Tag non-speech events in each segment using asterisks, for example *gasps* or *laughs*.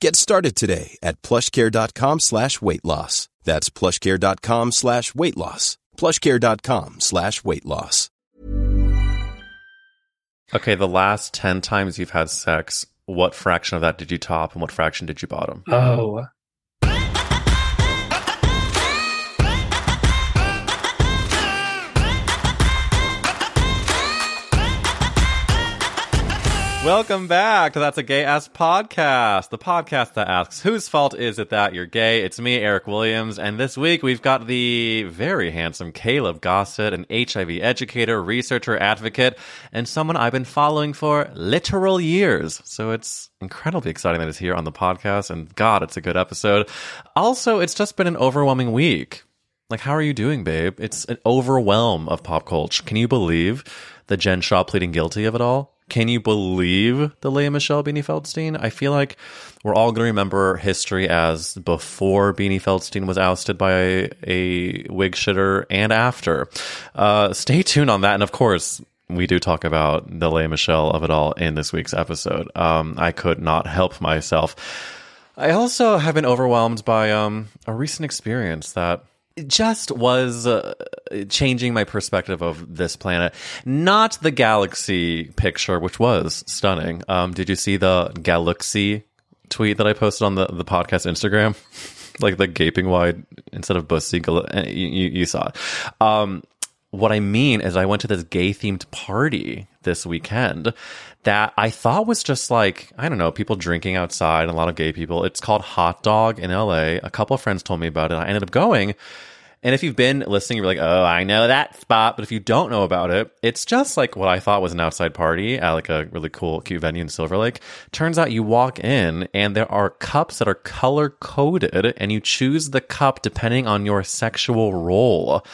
Get started today at plushcare.com slash weight loss. That's plushcare.com slash weight loss. Plushcare.com slash weight loss. Okay, the last 10 times you've had sex, what fraction of that did you top and what fraction did you bottom? Oh. Welcome back to That's a Gay Ass Podcast, the podcast that asks whose fault is it that you're gay? It's me, Eric Williams, and this week we've got the very handsome Caleb Gossett, an HIV educator, researcher, advocate, and someone I've been following for literal years. So it's incredibly exciting that he's here on the podcast, and God, it's a good episode. Also, it's just been an overwhelming week. Like, how are you doing, babe? It's an overwhelm of pop culture. Can you believe the Jen Shah pleading guilty of it all? Can you believe the Lea Michele Beanie Feldstein? I feel like we're all going to remember history as before Beanie Feldstein was ousted by a, a wig shitter and after. Uh, stay tuned on that. And of course, we do talk about the Lea Michele of it all in this week's episode. Um, I could not help myself. I also have been overwhelmed by um, a recent experience that just was uh, changing my perspective of this planet. Not the galaxy picture, which was stunning. Um, did you see the galaxy tweet that I posted on the, the podcast Instagram? *laughs* like the gaping wide instead of bussy. eh, You, you, you saw it. Um, what I mean is, I went to this gay themed party this weekend that I thought was just like, I don't know, people drinking outside, a lot of gay people. It's called Hot Dog in LA. A couple of friends told me about it. I ended up going. And if you've been listening, you're like, oh, I know that spot. But if you don't know about it, it's just like what I thought was an outside party at like a really cool, cute venue in Silver Lake. Turns out you walk in and there are cups that are color coded and you choose the cup depending on your sexual role.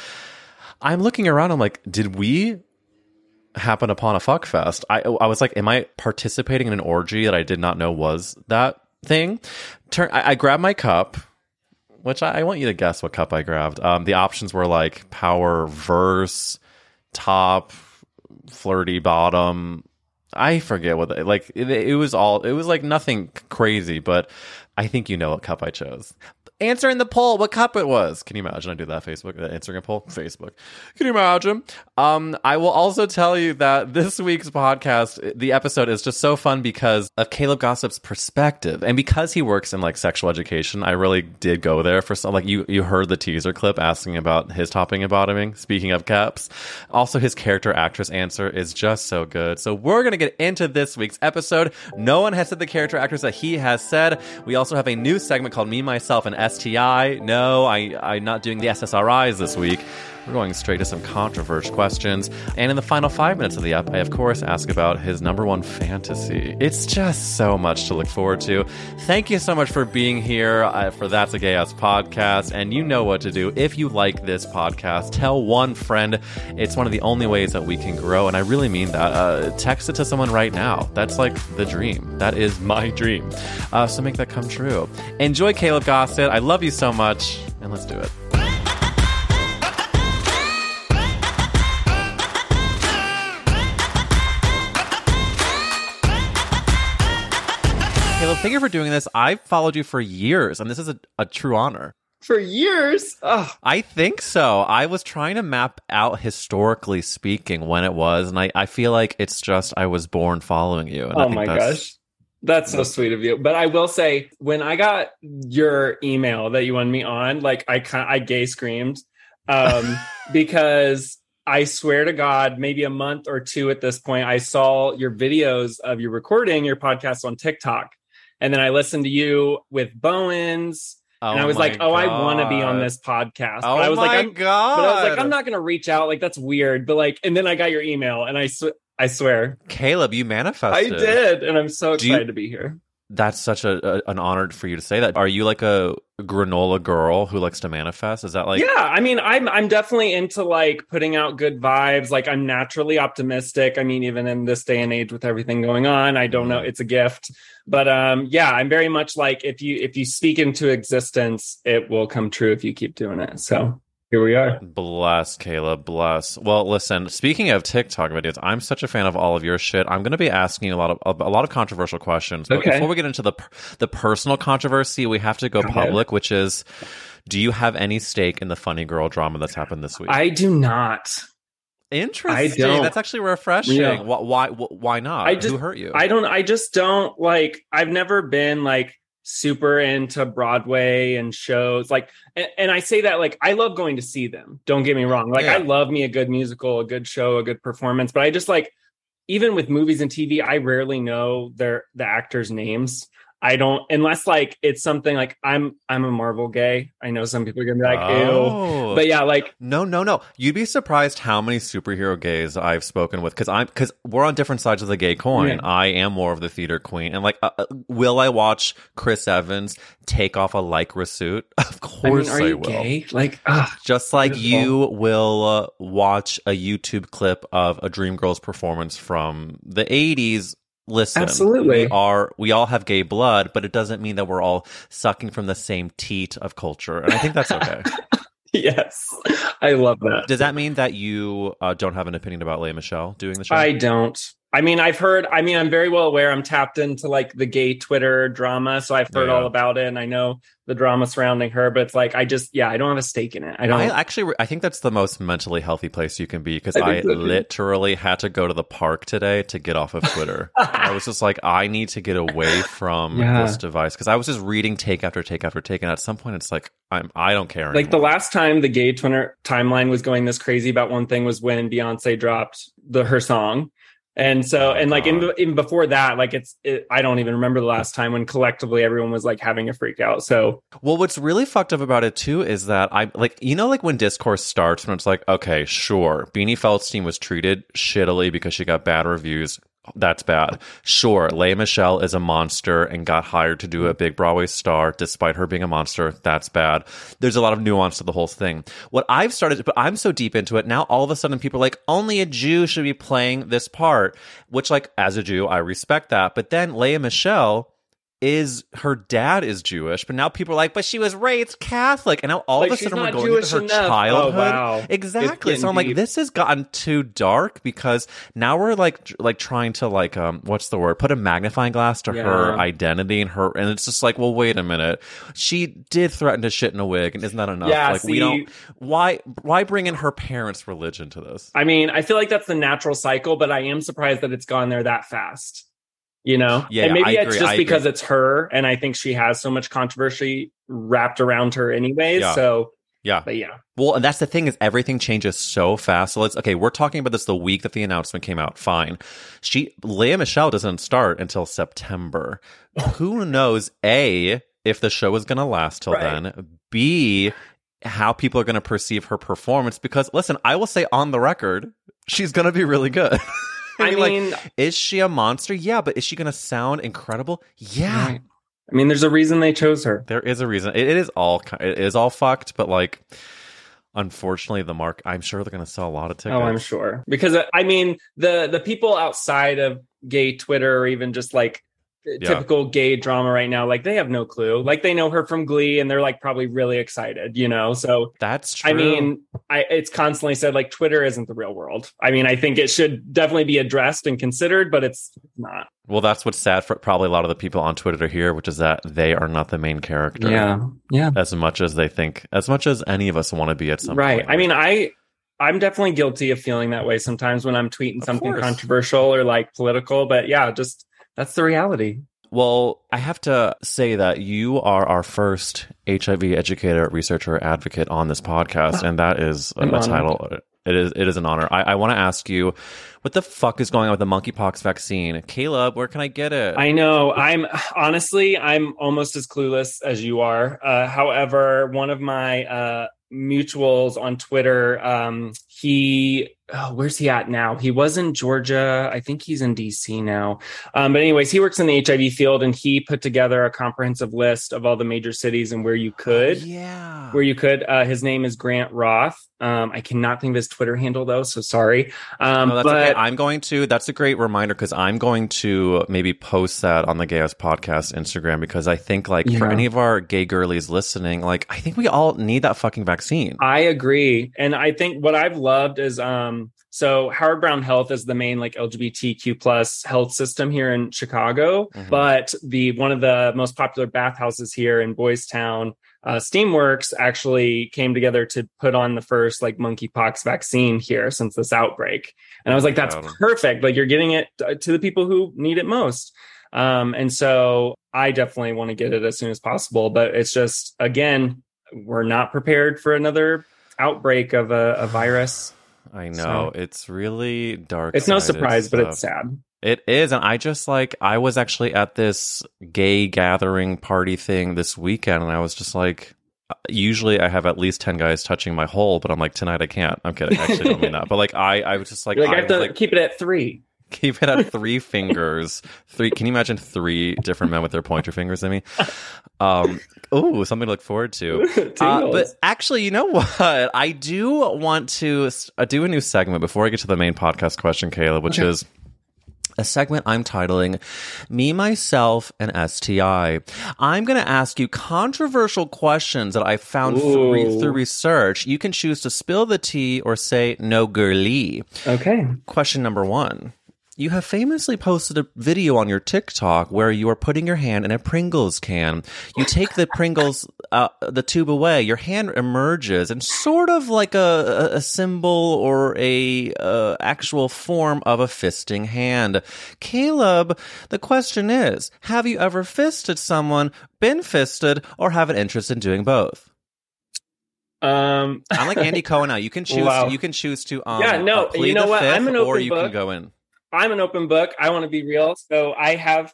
I'm looking around, I'm like, did we happen upon a fuck fest? I, I was like, am I participating in an orgy that I did not know was that thing? Turn, I, I grabbed my cup which I, I want you to guess what cup I grabbed. Um, the options were like power verse, top, flirty bottom. I forget what like it, it was all it was like nothing crazy, but I think you know what cup I chose. Answer in the poll what cup it was. Can you imagine? I do that Facebook, answering a poll, Facebook. Can you imagine? Um, I will also tell you that this week's podcast, the episode is just so fun because of Caleb Gossett's perspective, and because he works in like sexual education. I really did go there for some. Like you, you heard the teaser clip asking about his topping and bottoming. Speaking of caps, also his character actress answer is just so good. So we're gonna get into this week's episode. No one has said the character actress that he has said. We also have a new segment called Me, Myself, and STI. No, I, I'm not doing the SSRIs this week. We're going straight to some controversial questions. And in the final five minutes of the app, I of course ask about his number one fantasy. It's just so much to look forward to. Thank you so much for being here uh, for That's a Gay Ass podcast. And you know what to do. If you like this podcast, tell one friend. It's one of the only ways that we can grow. And I really mean that. Uh, text it to someone right now. That's like the dream. That is my dream. Uh, so make that come true. Enjoy Caleb Gossett. I love you so much. And let's do it. Thank you for doing this. I've followed you for years, and this is a, a true honor. For years? Oh. I think so. I was trying to map out historically speaking when it was, and I, I feel like it's just I was born following you. oh my gosh. That's so sweet of you. But I will say, when I got your email that you wanted me on, like I kind I gay screamed um, *laughs* because I swear to God, maybe a month or two at this point, I saw your videos of you recording your podcast on TikTok. And then I listened to you with Bowens. Oh, oh and oh I was like, "Oh, I want to be on this podcast." Oh but I was my like, I'm, god! But I was like, "I'm not going to reach out. Like that's weird." But like, and then I got your email, and I sw- I swear Caleb, you manifested. I did, and I'm so Do you- excited to be here. That's such a, a an honor for you to say that. Are you like a granola girl who likes to manifest? Is that like yeah, I mean, I'm I'm definitely into like putting out good vibes. Like I'm naturally optimistic. I mean, even in this day and age with everything going on, I don't know, Mhm. it's a gift. But um yeah, I'm very much like if you if you speak into existence, it will come true if you keep doing it. So here we are. Bless, Caleb. Bless. Well, listen. Speaking of TikTok videos, I'm such a fan of all of your shit. I'm going to be asking you a lot of a lot of controversial questions. But Okay. before we get into the the personal controversy, we have to go Go ahead. public, which is, do you have any stake in the funny girl drama that's happened this week? I do not. Interesting. That's actually refreshing. Yeah. Why, why? Why not? I just- Who hurt you? I don't I just don't like I've never been like super into Broadway and shows like and, and I say that like I love going to see them. Don't get me wrong. Like Yeah. I love me a good musical, a good show, a good performance, but I just like even with movies and TV, I rarely know their the actors' names. I don't unless like it's something like I'm I'm a Marvel gay. I know some people are gonna be like, ew. oh. But yeah, like No, no, no. You'd be surprised how many superhero gays I've spoken with because I'm because we're on different sides of the gay coin. Yeah. I am more of the theater queen, and like, uh, uh, will I watch Chris Evans take off a lycra suit? *laughs* Of I course, mean, are I you will. gay? Like, ah, Just like Beautiful. you will uh, watch a YouTube clip of a Dreamgirls performance from the '80s. Listen, Absolutely. we are we all have gay blood, but it doesn't mean that we're all sucking from the same teat of culture, and I think that's okay. *laughs* yes. I love that. Does that mean that you uh, don't have an opinion about Lea Michele doing the show? I don't. I mean, I've heard, I mean, I'm very well aware. I'm tapped into like the gay Twitter drama. So I've heard Yeah. all about it and I know the drama surrounding her, but it's like, I just, yeah, I don't have a stake in it. I don't. I actually, I think that's the most mentally healthy place you can be because I I, so, literally had to go to the park today to get off of Twitter. *laughs* I was just like, I need to get away from Yeah. this device because I was just reading take after take after take, and at some point, it's like I'm, I don't care. like the last time the gay Twitter timeline was going this crazy about one thing was when Beyonce dropped the her song. And so, and like in, even before that, like it's, it, I don't even remember the last time when collectively everyone was like having a freak out. So Well, what's really fucked up about it too is that I like you know like when discourse starts when it's like okay sure. Beanie Feldstein was treated shittily because she got bad reviews that's bad. Sure Lea Michele is a monster and got hired to do a big Broadway star despite her being a monster. That's bad. There's a lot of nuance to the whole thing. What I've started but I'm so deep into it now all of a sudden people are like only a Jew should be playing this part which like as a Jew I respect that. But then Lea Michele is her dad is Jewish, but now people are like, but she was raised Catholic, and now all Like, of a sudden we're going Jewish into her enough. Oh, childhood. wow. Exactly. So I'm like, this has gotten too dark because now we're like, like trying to like, um, what's the word? Put a magnifying glass to her identity and her, and it's just like, well, wait a minute, she did threaten to shit in a wig, and isn't that enough? Yeah, like we don't. Why? Why bring in her parents' religion to this? I mean, I feel like that's the natural cycle, but I am surprised that it's gone there that fast. You know? Yeah, and maybe it's just because it's her, and I think she has so much controversy wrapped around her anyways. Yeah. So Yeah. but yeah. Well, and that's the thing is everything changes so fast. So let's okay, we're talking about this the week that the announcement came out. Fine. She Lea Michele doesn't start until September. *laughs* Who knows A if the show is gonna last till Right. then. B how people are going to perceive her performance because listen, I will say on the record, she's going to be really good. *laughs* *laughs* I *laughs* mean, like, is she a monster? Yeah, but is she going to sound incredible? Yeah. Right. I mean, there's a reason they chose her. There is a reason. It, it is all it is all fucked, but like unfortunately the mark I'm sure they're going to sell a lot of tickets. Oh, I'm sure. Because uh, I mean, the the people outside of gay Twitter or even just like Yeah. typical gay drama right now, like they have no clue. Like they know her from Glee and they're like probably really excited, you know. So That's true. I mean, I it's constantly said like Twitter isn't the real world. I mean, I think it should definitely be addressed and considered, but it's not. well, that's what's sad for probably a lot of the people on Twitter here, which is that they are not the main character. Yeah, yeah. As much as they think, as much as any of us want to be at some point. right point. i mean i i'm definitely guilty of feeling that way sometimes when i'm tweeting Of something course. controversial or like political but yeah just that's the reality Well, I have to say that you are our first HIV educator, researcher, advocate on this podcast, ah, and that is a, a title. It is it is an honor. I, I want to ask you, what the fuck is going on with the monkeypox vaccine, Caleb? Where can I get it? i know i'm honestly i'm almost as clueless as you are uh, however one of my uh mutuals on twitter um he oh, where's he at now he was in georgia i think he's in dc now um but anyways he works in the hiv field and he put together a comprehensive list of all the major cities and where you could yeah. where you could. Uh, his name is Grant Roth. Um, I cannot think of his Twitter handle though, so sorry. Um, no, that's but okay. I'm going to. That's a great reminder because I'm going to maybe post that on the Gayest Podcast Instagram because I think like for any of our gay girlies listening, like I think we all need that fucking vaccine. I agree, and I think what I've loved is um, so Howard Brown Health is the main like LGBTQ plus health system here in Chicago, Mhm. but the one of the most popular bathhouses here in Boys Town. Uh, Steamworks actually came together to put on the first like monkeypox vaccine here since this outbreak, and I was like, "That's Wow. perfect! Like you're getting it uh, to the people who need it most." Um, and so I definitely want to get it as soon as possible. But it's just, again, we're not prepared for another outbreak of a, a virus. I know it's really dark. It's no surprise, but it's sad. It is, and I just like I was actually at this gay gathering party thing this weekend, and I was just like, uh, usually I have at least ten guys touching my hole, but I'm like tonight I can't. I'm kidding. I actually don't mean that, but like I, I was just like, like, I I have to like keep it at three. keep it at *laughs* three fingers. Three. Can you imagine three different men with their pointer fingers at me? Um. *laughs* Oh, something to look forward to. *laughs* Uh, but actually, you know what? I do want to uh, do a new segment before I get to the main podcast question, Caleb, which Okay. is a segment I'm titling Me, Myself, and STI. I'm going to ask you controversial questions that I found through, through research. You can choose to spill the tea or say no girly. okay. Question number one. You have famously posted a video on your TikTok where you are putting your hand in a Pringles can. You take the Pringles, uh, the tube away, your hand emerges and sort of like a, a- symbol or a uh, actual form of a fisting hand. Caleb, the question is, have you ever fisted someone, been fisted, or have an interest in doing both? Um, I'm like Andy Cohen now. You can *laughs* choose. Wow. You can choose to. Um, Yeah, no, you know what? I'm an or open you can go in. I'm an open book. I want to be real. So I have,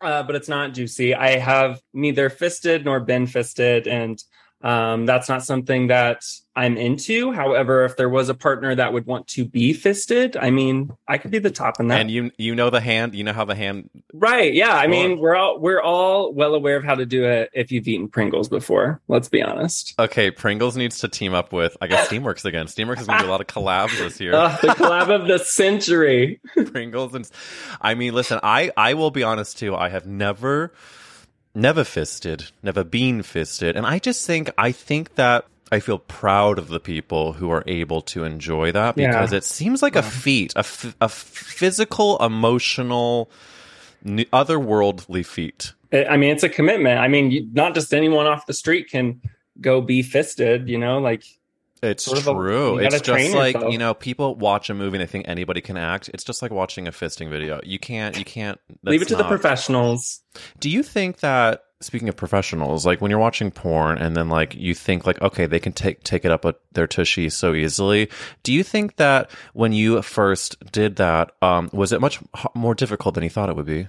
uh, but it's not juicy. I have neither fisted nor been fisted. And um, that's not something that I'm into. However, if there was a partner that would want to be fisted, I mean, I could be the top in that. And you you know the hand. You know how the hand. right. Yeah. I mean, we're all, we're all well aware of how to do it if you've eaten Pringles before. Let's be honest. Okay, Pringles needs to team up with. I guess Steamworks again. Steamworks is going to do a lot of collabs this year. *laughs* Uh, the collab of the century. *laughs* Pringles and I mean, listen, I I will be honest too. I have never never fisted, never been fisted, and I just think I think that I feel proud of the people who are able to enjoy that Yeah. because it seems like a feat, a, f- a physical, emotional, n- otherworldly feat. I I mean, it's a commitment. I mean, you, not just anyone off the street can go be fisted, you know, like It's Sort a- true. you it's just like yourself. you know, people watch a movie and they think anybody can act. It's just like watching a fisting video. You can't. You can't. leave it to the professionals. Do you think that speaking of professionals, like when you're watching porn and then like you think like okay, they can take take it up with their tushy so easily. Do you think that when you first did that, um, was it much h- more difficult than you thought it would be?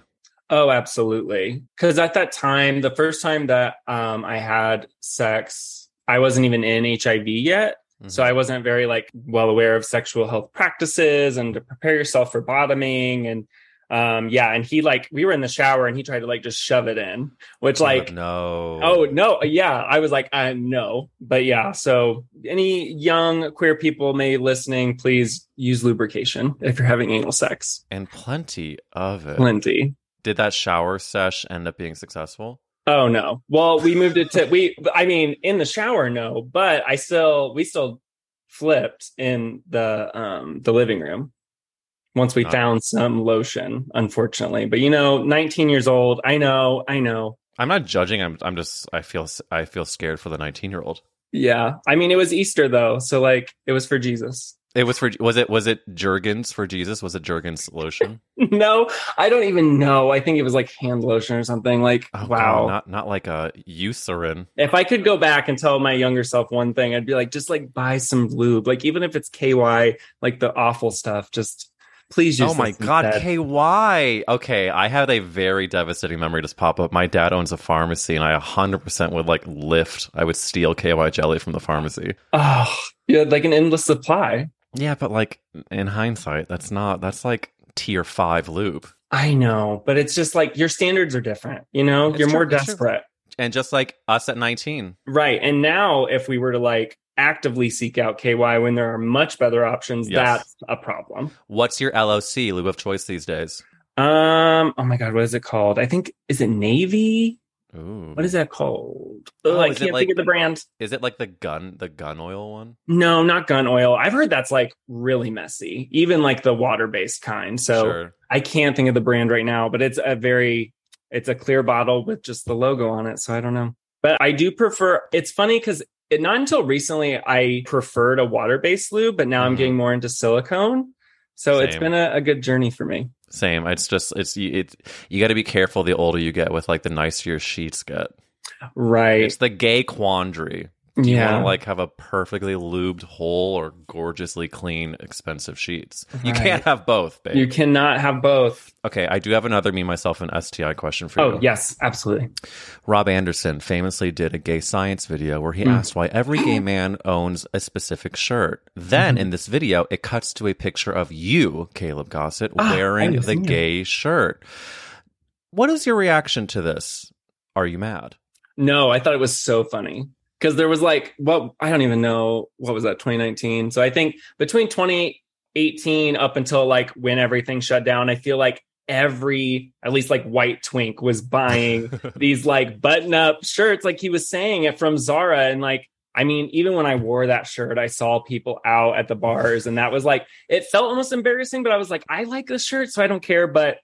Oh, absolutely. Because at that time, the first time that um, I had sex, I wasn't even in HIV yet. So Mm-hmm. I wasn't very like well aware of sexual health practices and to prepare yourself for bottoming and um yeah and he like we were in the shower and he tried to like just shove it in which like no. oh no yeah I was like uh no but yeah so any young queer people may listening please use lubrication if you're having anal sex and plenty of it. plenty Did that shower sesh end up being successful? Oh no. Well, we moved it to we I mean in the shower no, but I still we still flipped in the um the living room once we Oh. found some lotion, unfortunately. But you know, 19 years old, I know, I know. I'm not judging. I'm. I'm just. I feel. I feel scared for the 19 year old. Yeah. I mean it was Easter though, so like it was for Jesus. It was for. Was it? Was it Jergens for Jesus? Was it Jergens lotion? *laughs* no, I don't even know. I think it was like hand lotion or something. Like Oh, wow. God, not not like a Eucerin. if I could go back and tell my younger self one thing, I'd be like, just like buy some lube. Like even if it's KY, like the awful stuff, just please use. Oh my God, instead. KY. Okay, I had a very devastating memory just pop up. My dad owns a pharmacy, and I 100% would like lift. I would steal KY jelly from the pharmacy. Oh, had like an endless supply. Yeah, but like in hindsight, that's not. That's like tier five loop. I know, but it's just like your standards are different. You know, It's you're true, more desperate, And just like us at 19. right? And now, if we were to like actively seek out KY when there are much better options, Yes. that's a problem. What's your LOC lube of choice these days? Um. Oh my God, what is it called? I think is it Navy? Ooh. What is that called? Oh, Oh, I can't like- think of the brand. Is it like the gun, the gun oil one? No, not gun oil. I've heard that's like really messy, even like the water based kind. So sure. I can't think of the brand right now, but it's a very, it's a clear bottle with just the logo on it. So I don't know. But I do prefer, it's funny because it, not until recently I preferred a water based lube, but now I'm Mhm. getting more into silicone. So it's been a, a good journey for me. Same. It's just it's you- it. You got to be careful the older you get with like the nicer your sheets get. Right. It's the gay quandary. Do you yeah. want to like have a perfectly lubed whole or gorgeously clean, expensive sheets? You Right. can't have both, babe. you cannot have both. okay, I do have another me myself an STI question for you. Oh, yes, absolutely. Rob Anderson famously did a gay science video where he Mm. asked why every gay man owns a specific shirt. Then Mm-hmm. in this video, it cuts to a picture of you, Caleb Gossett, Ah, wearing the seen it. gay shirt. What is your reaction to this? Are you mad? No, I thought it was so funny because there was like, well I don't even know what was that 2019. So I think between 2018 up until like when everything shut down, I feel like every at least like white twink was buying *laughs* these like button up shirts, like he was saying it from Zara, and like. I mean, even when I wore that shirt, I saw people out at the bars, and that was like, it felt almost embarrassing, but I was like, I like this shirt, so I don't care. But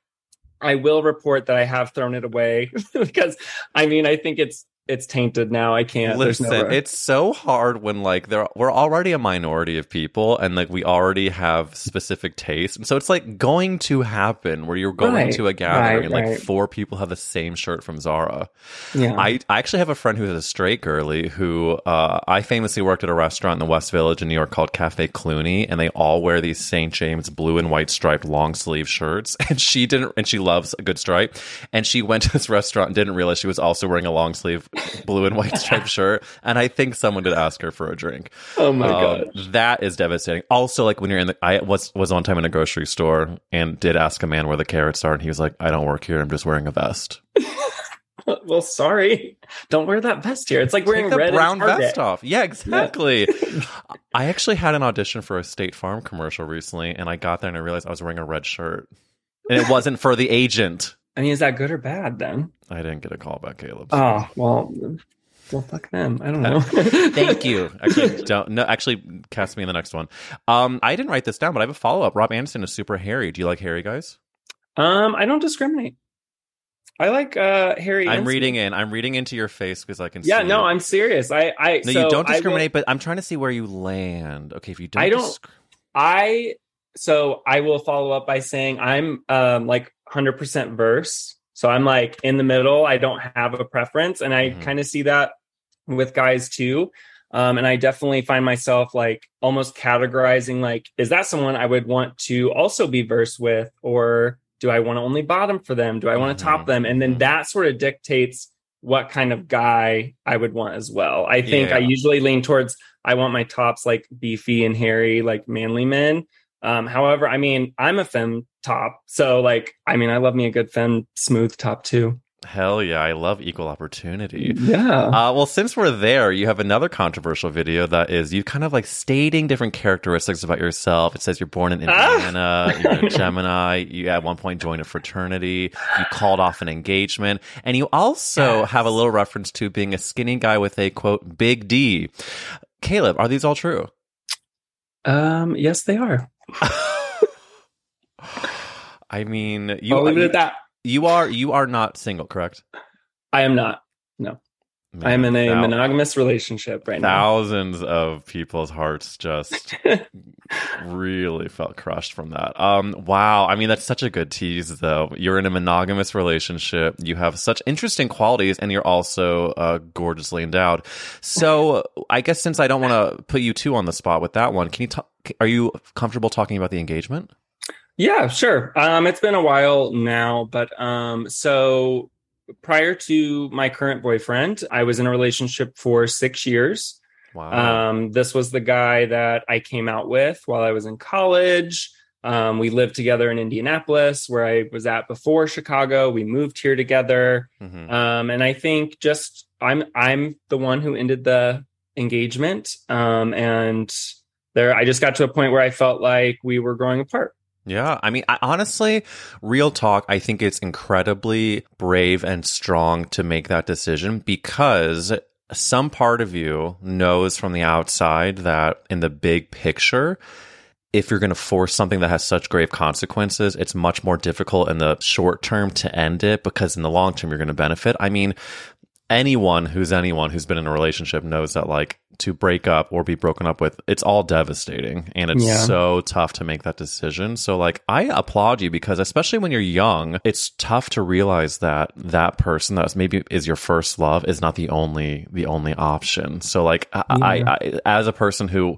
I will report that I have thrown it away *laughs* because I mean, I think it's it's tainted now. I can't. Listen, no- it's so hard when like there we're already a minority of people and like we already have specific tastes. And so it's like going to happen where you're going Right, to a gathering right, and like right. four four people have the same shirt from Zara. yeah. I, I actually have a friend who's a straight girly who uh, I famously worked at a restaurant in the West Village in New York called Cafe Cluny, and they all wear these St. James blue and white striped long sleeve shirts. *laughs* And she didn't, and she loves a good stripe. And she went to this restaurant and didn't realize she was also wearing a long sleeve blue and white striped *laughs* shirt. And I think someone did ask her for a drink. oh my Um, god. that is devastating. Also, like when you're in the, I was was one time in a grocery store and did ask a man where the carrots are, and he was like, "I don't work here. I'm just wearing a vest." *laughs* Well, sorry. Don't wear that vest here. It's like wearing Take the red brown vest off. Yeah, exactly. *laughs* I actually had an audition for a State Farm commercial recently, and I got there and I realized I was wearing a red shirt, and it wasn't for the agent. I mean, is that good or bad then? I didn't get a call back, Caleb. Oh well. Well, fuck them. I don't know. *laughs* Thank you. *laughs* Actually, don't no. Actually, cast me in the next one. Um, I didn't write this down, but I have a follow up. Rob Anderson is super hairy. Do you like hairy guys? Um, I don't discriminate. I like uh Harry. I'm reading in. I'm reading into your face because I can. See. Yeah, no, it. I'm serious. I, I No, so you don't I will- discriminate, but I'm trying to see where you land. Okay, if you don't, I don't- disc- I so I will follow up by saying I'm um like 100% verse. So I'm like in the middle. I don't have a preference and I Mhm. kind of see that with guys too. Um and I definitely find myself like almost categorizing like is that someone I would want to also be verse with or do I want to only bottom for them? Do I want to Mhm. top them? And then Mhm. that sort of dictates what kind of guy I would want as well. I think Yeah. I usually lean towards I want my tops like beefy and hairy, like manly men. Um, however, I mean, I'm a femme top, so like, I mean, I love me a good femme smooth top too. Hell yeah, I love equal opportunity. Yeah. Uh, well, since we're there, you have another controversial video that is you kind of like stating different characteristics about yourself. It says you're born in Ah! Indiana, you're a *laughs* Gemini, you at one point joined a fraternity, you called off an engagement, and you also Yes. have a little reference to being a skinny guy with a quote, big D. Caleb, are these all true? Um, yes, they are. *laughs* I mean, you, I'll leave it at that. you are you are not single, correct? I am not. I am in a Thou- monogamous relationship right now. thousands of people's hearts just *laughs* really felt crushed from that. Um, wow. I mean, that's such a good tease, though. You're in a monogamous relationship. You have such interesting qualities, and you're also uh, gorgeously endowed. So, I guess since I don't want to put you two on the spot with that one, can you talk? Are you comfortable talking about the engagement? Yeah, sure. Um, it's been a while now, but um, so prior to my current boyfriend, I was in a relationship for six years. Wow. Um, this was the guy that I came out with while I was in college. Um, we lived together in Indianapolis, where I was at before Chicago. We moved here together, Mhm. um, and I think just I'm I'm the one who ended the engagement, um, and there I just got to a point where I felt like we were growing apart. Yeah, I mean, I, honestly, real talk, I think it's incredibly brave and strong to make that decision because some part of you knows from the outside that in the big picture, if you're going to force something that has such grave consequences, it's much more difficult in the short term to end it because in the long term, you're going to benefit. I mean, anyone who's anyone who's been in a relationship knows that like to break up or be broken up with it's all devastating. And it's Yeah. so tough to make that decision. So like i applaud you because especially when you're young it's tough to realize that that person that maybe is your first love is not the only the only option. So like I, I, I as a person who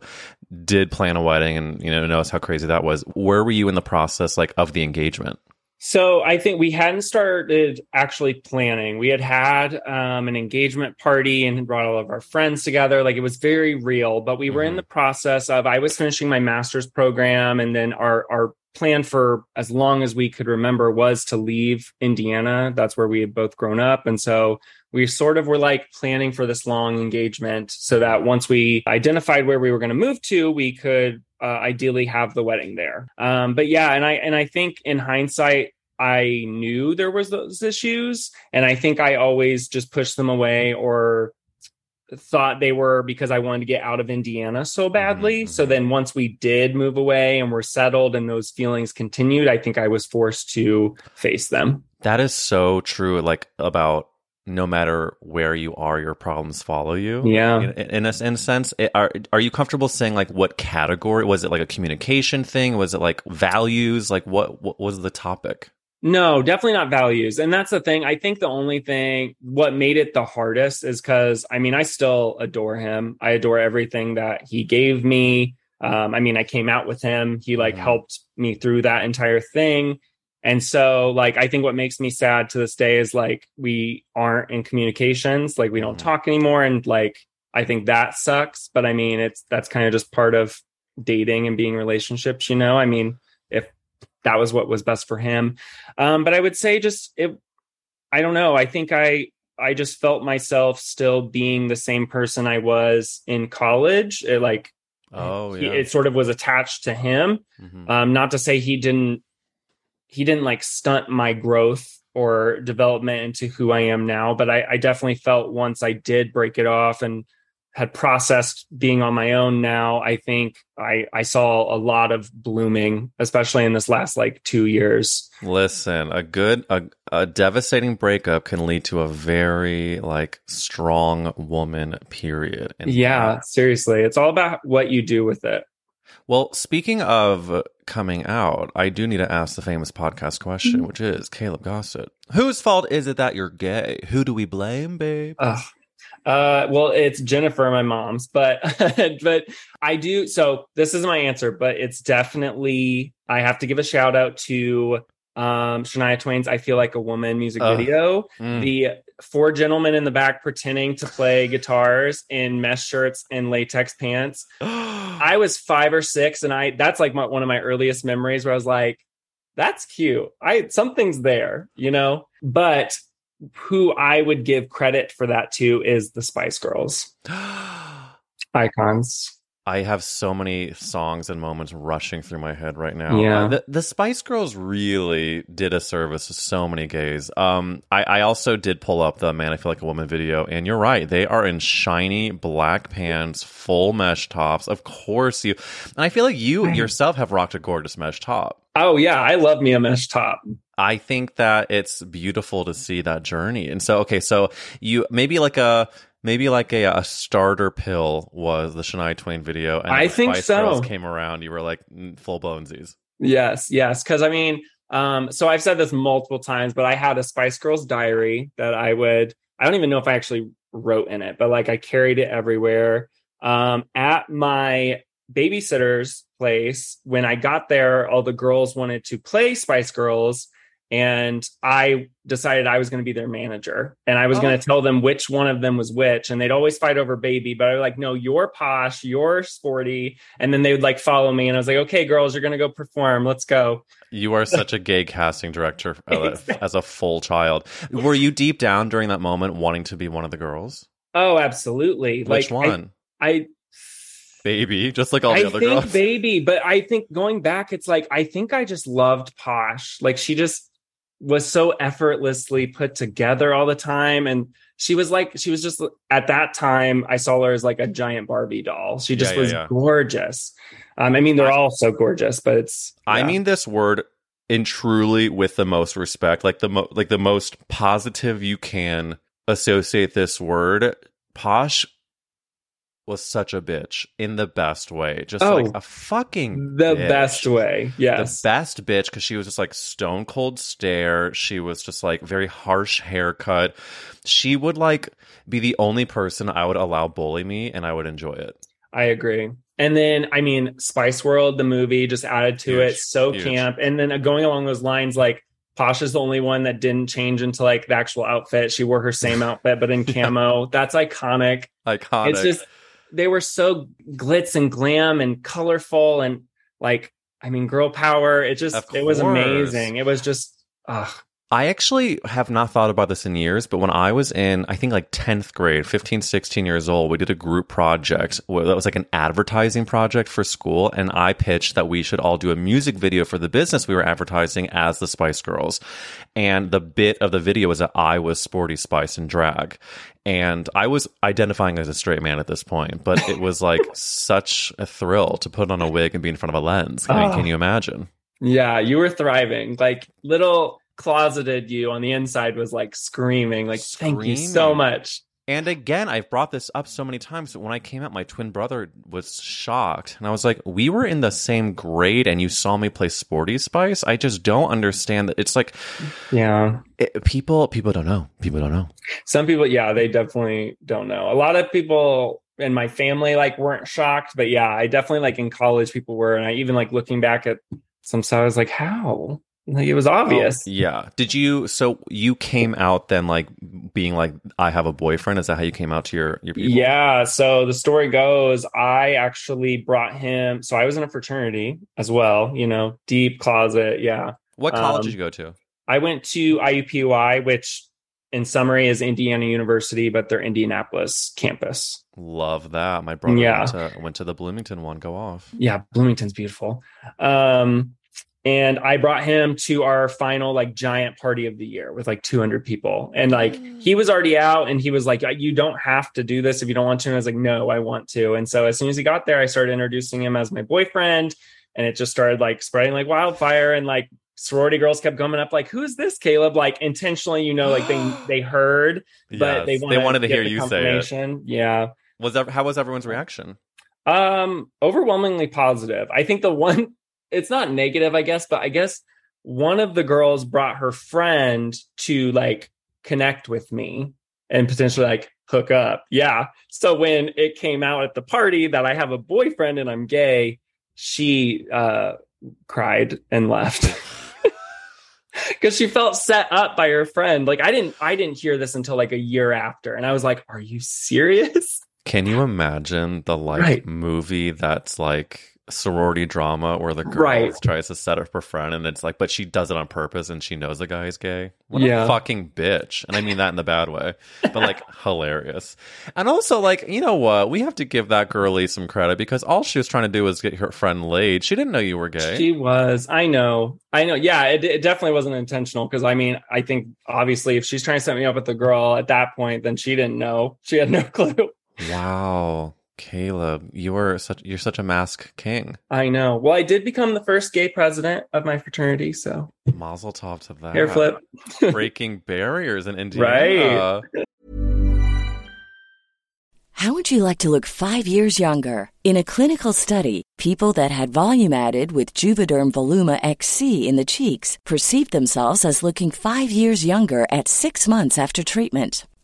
did plan a wedding and you know knows how crazy that was where were you in the process like of the engagement So I think we hadn't started actually planning. We had had um, an engagement party and had brought all of our friends together. Like it was very real, but we were in Mhm. the process of I was finishing my master's program, and then our our plan for as long as we could remember was to leave Indiana. That's where we had both grown up, and so we sort of were like planning for this long engagement so that once we identified where we were going to move to, we could uh, ideally have the wedding there. Um, but yeah, and I and I think in hindsight, I knew there was those issues, and I think I always just pushed them away or thought they were because I wanted to get out of Indiana so badly. Mhm, So then once we did move away and were settled and those feelings continued, I think I was forced to face them. That is so true. Like about no matter where you are, your problems follow you. Yeah. In, in a, in a sense, it- are are you comfortable saying like what category was it? Like a communication thing? Was it like values? Like what what was the topic? No, definitely not values. And that's the thing. I think the only thing, what made it the hardest is because, I mean, I still adore him. I adore everything that he gave me. Um, I mean, I came out with him. He like Mhm. helped me through that entire thing. And so, like, I think what makes me sad to this day is like we aren't in communications, like we don't Mhm. talk anymore. And like, I think that sucks. But I mean, it's that's kind of just part of dating and being relationships, you know? I mean, if that was what was best for him. Um, but I would say just it I don't know. I think I I just felt myself still being the same person I was in college. It like Oh he- yeah. it sort of was attached to him. Mhm. Um, not to say he didn't he didn't like stunt my growth or development into who I am now, but I, I definitely felt once I did break it off and had processed being on my own now, I think I I saw a lot of blooming, especially in this last like two years. Listen, a good a, a devastating breakup can lead to a very like strong woman. Period. And Yeah, seriously. It's all about what you do with it. Well, speaking of coming out, I do need to ask the famous podcast question, Mm-hmm. which is Caleb Gossett. Whose fault is it that you're gay? Who do we blame, babe? Uh, well, it's Jennifer, my mom's, but *laughs* but I do. So this is my answer, but it's definitely I have to give a shout out to um Shania Twain's "I Feel Like a Woman" music Ugh. video. Mm. The four gentlemen in the back pretending to play guitars in mesh shirts and latex pants. *gasps* I was five or six, and I that's like my, one of my earliest memories where I was like, "That's cute." I something's there, you know. But who I would give credit for that to is the Spice Girls, *gasps* icons. I have so many songs and moments rushing through my head right now. Yeah. Uh, the, the Spice Girls really did a service to so many gays. Um, I, I also did pull up the Man I Feel Like a Woman video, and you're right. They are in shiny black pants, full mesh tops. Of course, you. And I feel like you yourself have rocked a gorgeous mesh top. Oh yeah, I love me a mesh top. I think that it's beautiful to see that journey. And so, okay, so you maybe like a maybe like a, a starter pill was the Shania Twain video, and I think Spice so. Girls came around. You were like full blownsies. Yes, yes. Because I mean, um, so I've said this multiple times, but I had a Spice Girls diary that I would. I don't even know if I actually wrote in it, but like I carried it everywhere. Um, at my babysitter's place, when I got there, all the girls wanted to play Spice Girls. And I decided I was going to be their manager and I was Oh. going to tell them which one of them was which. And they'd always fight over baby, but I was like, no, you're posh, you're sporty. And then they would like follow me. And I was like, okay, girls, you're going to go perform. Let's go. You are such a gay casting director *laughs* uh, as a full child. Were you deep down during that moment wanting to be one of the girls? Oh, absolutely. Which like I- one? I, Baby, just like all I the other think girls. baby, but I think going back, it's like I think I just loved Posh. Like she just was so effortlessly put together all the time, and she was like she was just at that time I saw her as like a giant Barbie doll. She just Yeah, yeah, was yeah. gorgeous. Um, I mean, they're all so gorgeous, but it's I mean this word in truly with the most respect, like the mo- like the most positive you can associate this word. Posh was such a bitch in the best way, just Oh. like a fucking the bitch. best way. Yes, The best bitch because she was just like stone cold stare. She was just like very harsh haircut. She would like be the only person I would allow bully me and I would enjoy it. I agree. And then, I mean, Spice World, the movie, just added to Huge, it. So huge. camp. And then uh, going along those lines, like Pasha's the only one that didn't change into like the actual outfit. She wore her same *laughs* outfit, but in camo. That's iconic. Iconic. It's just they were so glitz and glam and colorful and like, I mean, girl power. It just it was amazing. It was just ugh. I actually have not thought about this in years, but when I was in, I think like 10th grade, 15, 16 years old, we did a group project that was like an advertising project for school. And I pitched that we should all do a music video for the business we were advertising as the Spice Girls. And the bit of the video was that I was Sporty Spice in drag. And I was identifying as a straight man at this point, but it was like *laughs* such a thrill to put on a wig and be in front of a lens. Can, Oh. can you imagine? Yeah, you were thriving. Like little closeted you on the inside was like screaming, like, thank you so much. And again, I've brought this up so many times. When I came out, my twin brother was shocked. And I was like, we were in the same grade and you saw me play Sporty Spice? I just don't understand that. It's like Yeah. it, people people don't know. People don't know. Some people, yeah, they definitely don't know. A lot of people in my family like weren't shocked, but yeah, I definitely like in college people were, and I even like looking back at some stuff, I was like, how? Like it was obvious. Oh, yeah. Did you, so you came out then like being like, I have a boyfriend? Is that how you came out to your, your people? Yeah. So the story goes, I actually brought him. So I was in a fraternity as well, you know, deep closet. Yeah. What college Um, did you go to? I went to IUPUI, which in summary is Indiana University, but their Indianapolis campus. Love that. My brother Yeah. went, to, went to the Bloomington one. Go off. yeah bloomington's beautiful um and i brought him to our final like giant party of the year with like 200 people and like he was already out and he was like you don't have to do this if you don't want to and i was like no i want to and so as soon as he got there i started introducing him as my boyfriend and it just started like spreading like wildfire and like sorority girls kept coming up like who's this caleb like intentionally you know like they *gasps* they heard but they, Yes. wanna wanted to get hear you say it. yeah Was that, how was everyone's reaction? um, overwhelmingly positive. I think the one it's not negative, I guess, but I guess one of the girls brought her friend to like connect with me and potentially like hook up. Yeah. So when it came out at the party that I have a boyfriend and I'm gay, she uh cried and left. *laughs* because she felt set up by her friend. Like I didn't, I didn't hear this until like a year after, and I was like, "Are you serious?" Can you imagine the like Right. movie that's like sorority drama where the girl Right. tries to set up her friend and it's like, but she does it on purpose and she knows the guy is gay? What Yeah. a fucking bitch. And I mean that in the bad way, but like *laughs* hilarious. And also, like, you know what? We have to give that girlie some credit because all she was trying to do was get her friend laid. She didn't know you were gay. She was. I know. I know. Yeah, it, it definitely wasn't intentional because I mean, I think obviously if she's trying to set me up with the girl at that point, then she didn't know. She had no *laughs* clue. wow. Caleb, you are such you're such a mask king. I know. Well, I did become the first gay president of my fraternity, so Mazel tov to that. hair flip. *laughs* Breaking barriers in Indiana. Right. How would you like to look five years younger? In a clinical study, people that had volume added with Juvederm Voluma XC in the cheeks perceived themselves as looking five years younger at six months after treatment.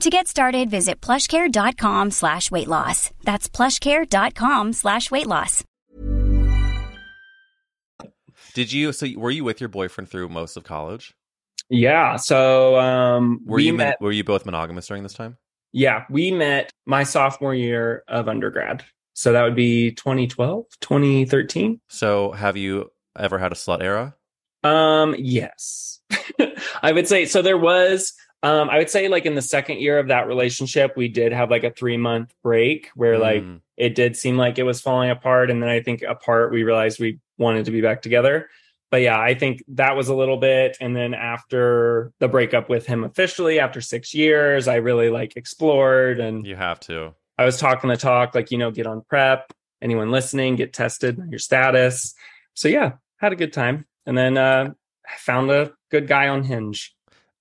To get started, visit plushcare.com slash weight loss. That's plushcare.com slash weight loss. Did you? So were you with your boyfriend through most of college? Yeah. So um, Were we you met. were you both monogamous during this time? Yeah, we met my sophomore year of undergrad. So that would be 2012, 2013. So have you ever had a slut era? Um, yes. *laughs* I would say so there was um I would say like in the second year of that relationship we did have like a 3 month break where like Mm. it did seem like it was falling apart and then I think apart we realized we wanted to be back together. But yeah, I think that was a little bit and then after the breakup with him officially after 6 years I really like explored and you have to. I was talking the talk, like, you know, get on PrEP. Anyone listening, get tested, your status. So yeah, had a good time. And then uh found a good guy on Hinge.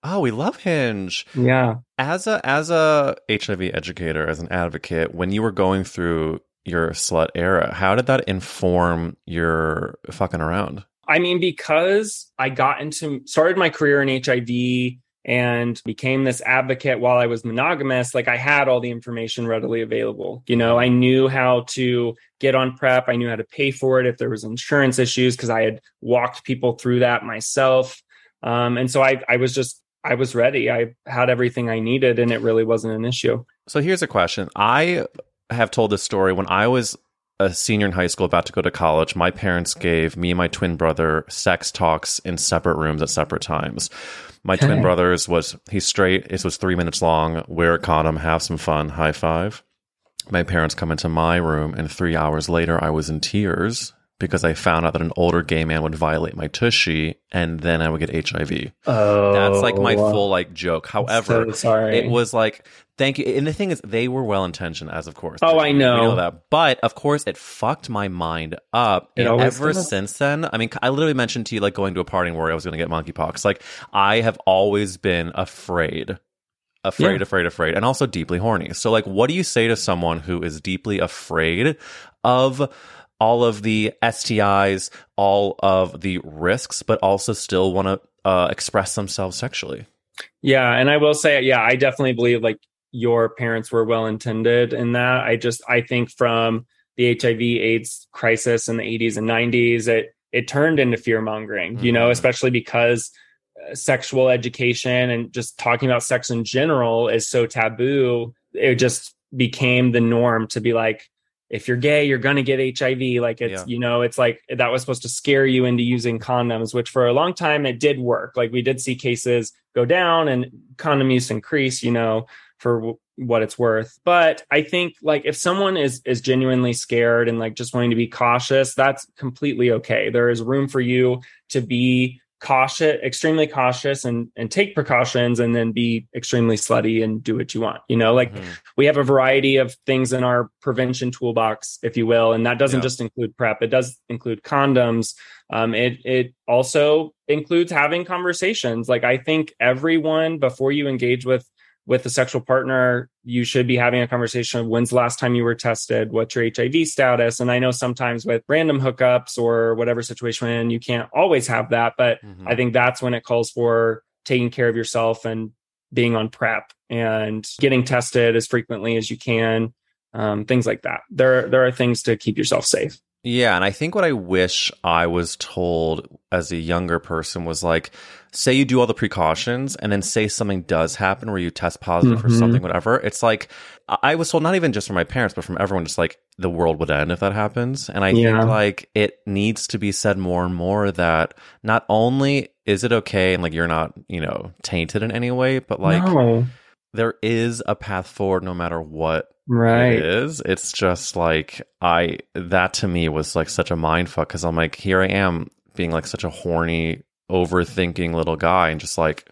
Oh, we love Hinge. Yeah. As a as a HIV educator, as an advocate, when you were going through your slut era, how did that inform your fucking around? I mean, because I got into started my career in HIV and became this advocate while I was monogamous, like I had all the information readily available. You know, I knew how to get on PrEP, I knew how to pay for it if there was insurance issues because I had walked people through that myself. Um, and so I, I was just I was ready. I had everything I needed, and it really wasn't an issue. So here's a question. I have told this story when I was a senior in high school about to go to college, my parents gave me and my twin brother sex talks in separate rooms at separate times. My okay. twin brother's was he's straight. It was three minutes long. Wear a condom, have some fun, high five. My parents come into my room, and three hours later, I was in tears because I found out that an older gay man would violate my tushy and then I would get HIV. Oh, that's like my full like joke. However, so sorry. it was like thank you. And the thing is, they were well intentioned, as of course. Oh, I know. know. that, but of course, it fucked my mind up. It and ever does. since then, I mean, I literally mentioned to you like going to a party where I was going to get monkeypox. Like I have always been afraid afraid, yeah. afraid, afraid, and also deeply horny. So, like, what do you say to someone who is deeply afraid of all of the STIs, all of the risks, but also still want to uh, express themselves sexually. Yeah, and I will say, yeah, I definitely believe like your parents were well intended in that. I just I think from the HIV/AIDS crisis in the 80s and 90s, it it turned into fear mongering. Mm-hmm. You know, mm-hmm. especially because uh, sexual education and just talking about sex in general is so taboo. It just became the norm to be like if you're gay, you're going to get HIV. Like it's, yeah. you know, it's like that was supposed to scare you into using condoms, which for a long time it did work. Like we did see cases go down and condom use increase, you know, for w- what it's worth. But I think like if someone is is genuinely scared and like just wanting to be cautious, that's completely okay. There is room for you to be cautious extremely cautious and and take precautions and then be extremely slutty and do what you want you know like mm-hmm. we have a variety of things in our prevention toolbox if you will and that doesn't yeah. just include PrEP it does include condoms um, it it also includes having conversations like i think everyone before you engage with with a sexual partner, you should be having a conversation. Of when's the last time you were tested? What's your HIV status? And I know sometimes with random hookups or whatever situation, you can't always have that. But mm-hmm. I think that's when it calls for taking care of yourself and being on PrEP and getting tested as frequently as you can. Um, things like that. There, there are things to keep yourself safe. Yeah, and I think what I wish I was told as a younger person was like, say you do all the precautions and then say something does happen where you test positive mm-hmm. for something, whatever. It's like I was told not even just from my parents, but from everyone, just like the world would end if that happens. And I yeah. think like it needs to be said more and more that not only is it okay and like you're not, you know, tainted in any way, but like no. there is a path forward no matter what right it is it's just like i that to me was like such a mind fuck because i'm like here i am being like such a horny overthinking little guy and just like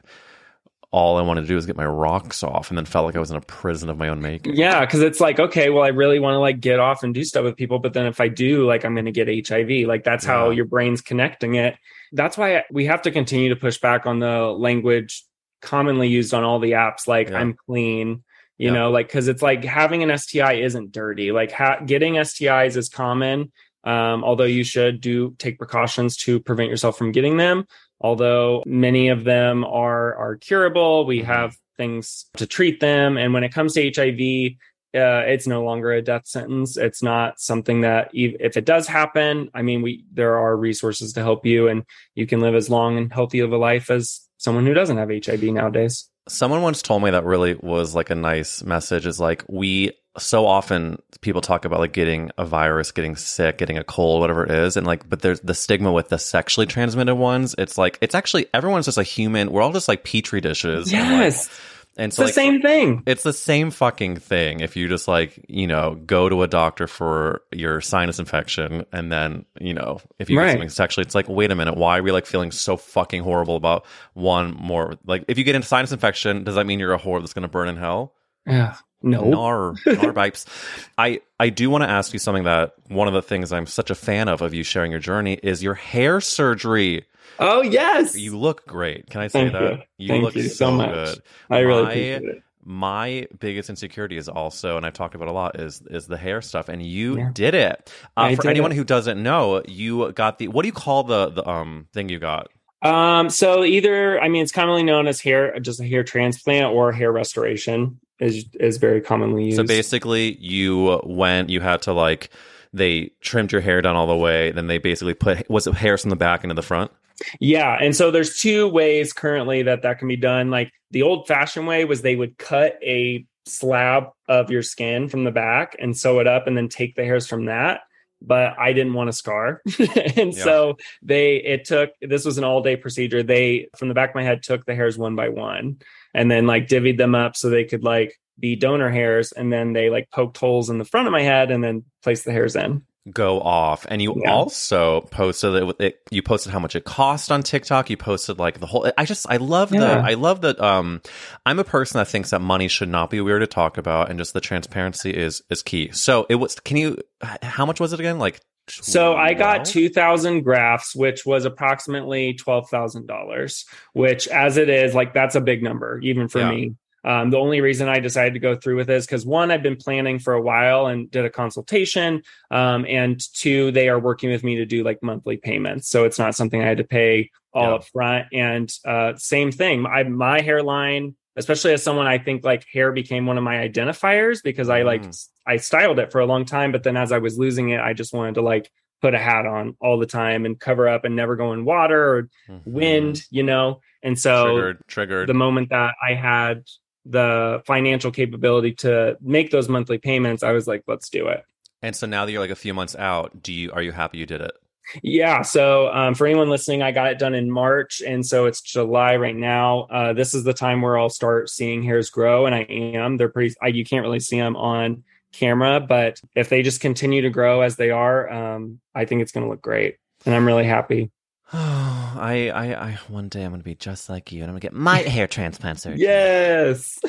all I wanted to do was get my rocks off and then felt like I was in a prison of my own making. Yeah, because it's like, okay, well, I really want to like get off and do stuff with people, but then if I do, like I'm going to get HIV. Like that's yeah. how your brain's connecting it. That's why we have to continue to push back on the language commonly used on all the apps like yeah. I'm clean, you know like because it's like having an sti isn't dirty. Like ha- getting stis is common um, although you should do take precautions to prevent yourself from getting them. Although many of them are are curable we mm-hmm. have things to treat them. And when it comes to hiv uh, it's no longer a death sentence. It's not something that if it does happen i mean we there are resources to help you and you can live as long and healthy of a life as someone who doesn't have hiv nowadays Someone once told me that really was like a nice message is like we so often people talk about like getting a virus, getting sick, getting a cold, whatever it is, and like but there's the stigma with the sexually transmitted ones. It's like it's actually everyone's just a human. We're all just like petri dishes. Yes. And, like, and so it's the like, same thing. It's the same fucking thing. If you just like, you know, go to a doctor for your sinus infection and then, you know, if you right. get something sexually, it's like, wait a minute, why are we like feeling so fucking horrible about one more? Like, if you get into sinus infection, does that mean you're a whore that's going to burn in hell? Yeah. No. Nar, nar pipes. *laughs* I, I do want to ask you something that one of the things I'm such a fan of, of you sharing your journey is your hair surgery. Oh yes, you look great. Can I say Thank that? You, you Thank look you so, so much. good. I really my, appreciate it. my biggest insecurity is also, and I've talked about a lot, is is the hair stuff. And you Yeah. did it. Uh, for did anyone it. who doesn't know, you got the what do you call the the um thing you got? Um, so either I mean it's commonly known as hair just a hair transplant or hair restoration is is very commonly used. So basically, you went, you had to like, they trimmed your hair down all the way. Then they basically put, was it hairs from the back into the front? Yeah, and so there's two ways currently that that can be done. Like the old fashioned way was they would cut a slab of your skin from the back and sew it up and then take the hairs from that. But I didn't want a scar. *laughs* and Yeah. so they it took this was an all day procedure. They from the back of my head took the hairs one by one and then like divvied them up so they could like be donor hairs and then they like poked holes in the front of my head and then placed the hairs in. Go off, and you Yeah. also posted it, it. You posted how much it cost on TikTok. You posted like the whole. I just, I love the, I love that. Um, I'm a person that thinks that money should not be weird to talk about, and just the transparency is is key. So it was. Can you? How much was it again? Like. So I got 2000 grafts, which was approximately $12,000, which as it is, like that's a big number, even for Yeah. me. Um, the only reason I decided to go through with this because one, I've been planning for a while and did a consultation. Um, and two, they are working with me to do like monthly payments. So it's not something I had to pay all Yeah. up front. And uh, same thing, I, my hairline, especially as someone I think like hair became one of my identifiers because I like, Mm. I styled it for a long time. But then as I was losing it, I just wanted to like put a hat on all the time and cover up and never go in water or Mhm. wind, you know? And so triggered, triggered. the moment that I had the financial capability to make those monthly payments, I was like, let's do it. and so now that you're like a few months out, do you are you happy you did it? Yeah. So um, for anyone listening, I got it done in March. And so it's July right now. Uh, this is the time where I'll start seeing hairs grow. And I am. They're pretty, I, you can't really see them on camera, but if they just continue to grow as they are, um, I think it's going to look great. And I'm really happy. *sighs* I, I, I, one day I'm gonna be just like you, and I'm gonna get my *laughs* hair transplant surgery. Yes.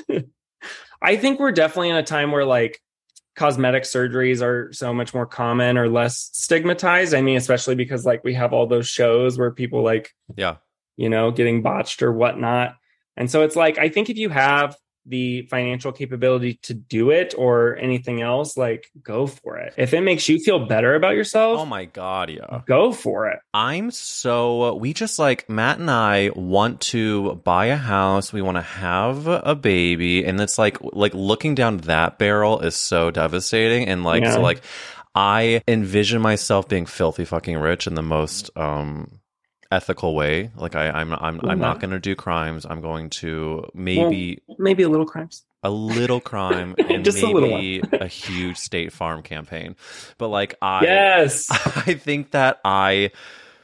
*laughs* I think we're definitely in a time where like cosmetic surgeries are so much more common or less stigmatized. I mean, especially because like we have all those shows where people like, yeah. you know, getting botched or whatnot. And so it's like, I think if you have the financial capability to do it or anything else, like go for it. If it makes you feel better about yourself, Oh my god, yeah. go for it. I'm so we just like Matt and I want to buy a house. We want to have a baby, and it's like like looking down that barrel is so devastating. And like Yeah. so like I envision myself being filthy fucking rich in the most um ethical way. Like I I'm I'm I'm not mm-hmm. going to do crimes. I'm going to maybe Maybe a little crimes. a little crime *laughs* and Just a maybe a huge state farm campaign. But like I yes. *laughs* I think that I